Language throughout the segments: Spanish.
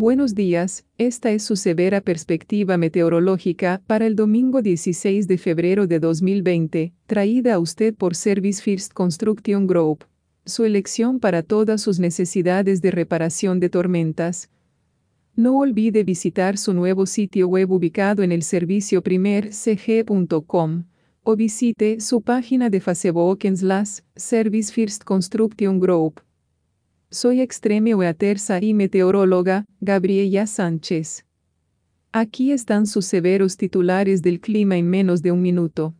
Buenos días, esta es su severa perspectiva meteorológica para el domingo 16 de febrero de 2020, traída a usted por Service First Construction Group. Su elección para todas sus necesidades de reparación de tormentas. No olvide visitar su nuevo sitio web ubicado en el servicio primercg.com o visite su página de Facebook en slash Service First Construction Group. Soy extreme weaterza y meteoróloga, Gabriela Sánchez. Aquí están sus severos titulares del clima en menos de un minuto.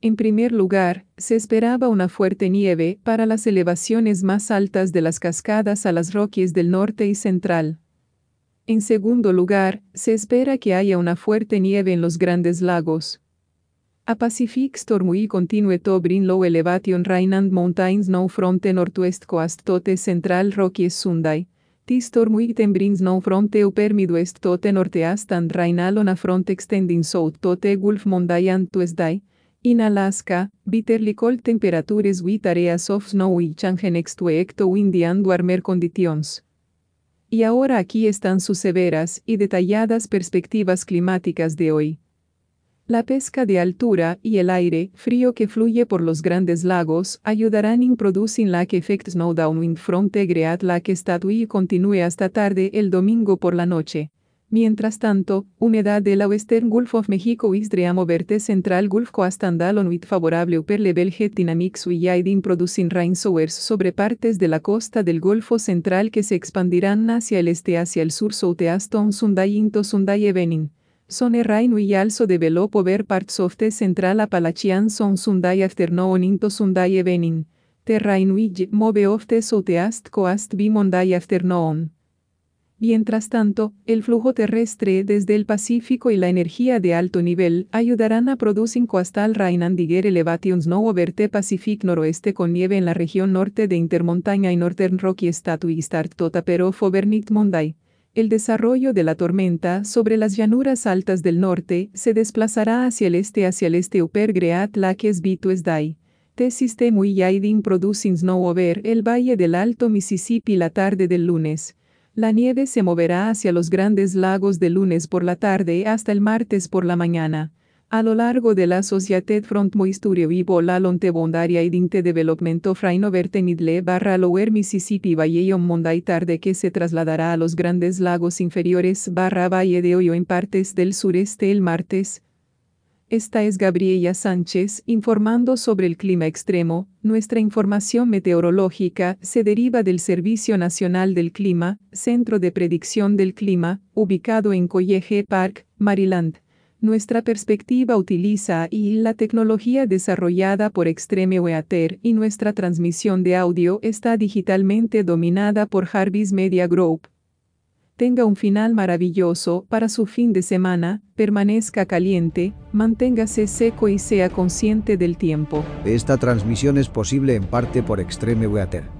En primer lugar, se esperaba una fuerte nieve para las elevaciones más altas de las cascadas a las Rockies del norte y central. En segundo lugar, se espera que haya una fuerte nieve en los grandes lagos. A Pacific Storm continue to bring low elevation Rhineland Mountains no fronte northwest coast tote central Rockies Sunday. T storm ten brings no fronte upper midwest tote northeast and Rhinal on a front extending south tote Gulf Monday and Tuesday. In Alaska, bitterly cold temperatures with areas of snow y change next week to windy and warmer conditions. Y ahora aquí están sus severas y detalladas perspectivas climáticas de hoy. La pesca de altura y el aire frío que fluye por los grandes lagos ayudarán en producing que effect snow downwind from Great Lake Statue y continúe hasta tarde el domingo por la noche. Mientras tanto, humedad de la Western Gulf of Mexico is dream verte Central Gulf Coast and Alon with favorable upper level jet dynamics we in producing rain showers sobre partes de la costa del Golfo Central que se expandirán hacia el este hacia el sur southeast on Sunday into Sunday evening. Son rain y also develop over parts of the central Appalachian son Sunday afternoon into Sunday evening. The rain will move of the southeast coast be Monday afternoon. Mientras tanto, el flujo terrestre desde el Pacífico y la energía de alto nivel ayudarán a producir coastal rain and digger elevations no over the Pacific noroeste con nieve en la región norte de Intermontaña y Northern Rocky Statue Start Tota pero overnight Monday. El desarrollo de la tormenta sobre las llanuras altas del norte se desplazará hacia el este hacia el este upper Great Lakes Vitus Day. The system y producing snow over el valle del Alto Mississippi la tarde del lunes. La nieve se moverá hacia los grandes lagos de lunes por la tarde hasta el martes por la mañana. A lo largo de la Societet Front Moisture Vivo la Lonte Bondaria y Dinte Development of Verte Midle barra Lower Mississippi Valle Monday tarde que se trasladará a los grandes lagos inferiores barra Valle de Hoyo en partes del sureste el martes. Esta es Gabriela Sánchez informando sobre el clima extremo. Nuestra información meteorológica se deriva del Servicio Nacional del Clima, Centro de Predicción del Clima, ubicado en College Park, Maryland. Nuestra perspectiva utiliza y la tecnología desarrollada por Extreme Weather y nuestra transmisión de audio está digitalmente dominada por Jarvis Media Group. Tenga un final maravilloso para su fin de semana, permanezca caliente, manténgase seco y sea consciente del tiempo. Esta transmisión es posible en parte por Extreme Weather.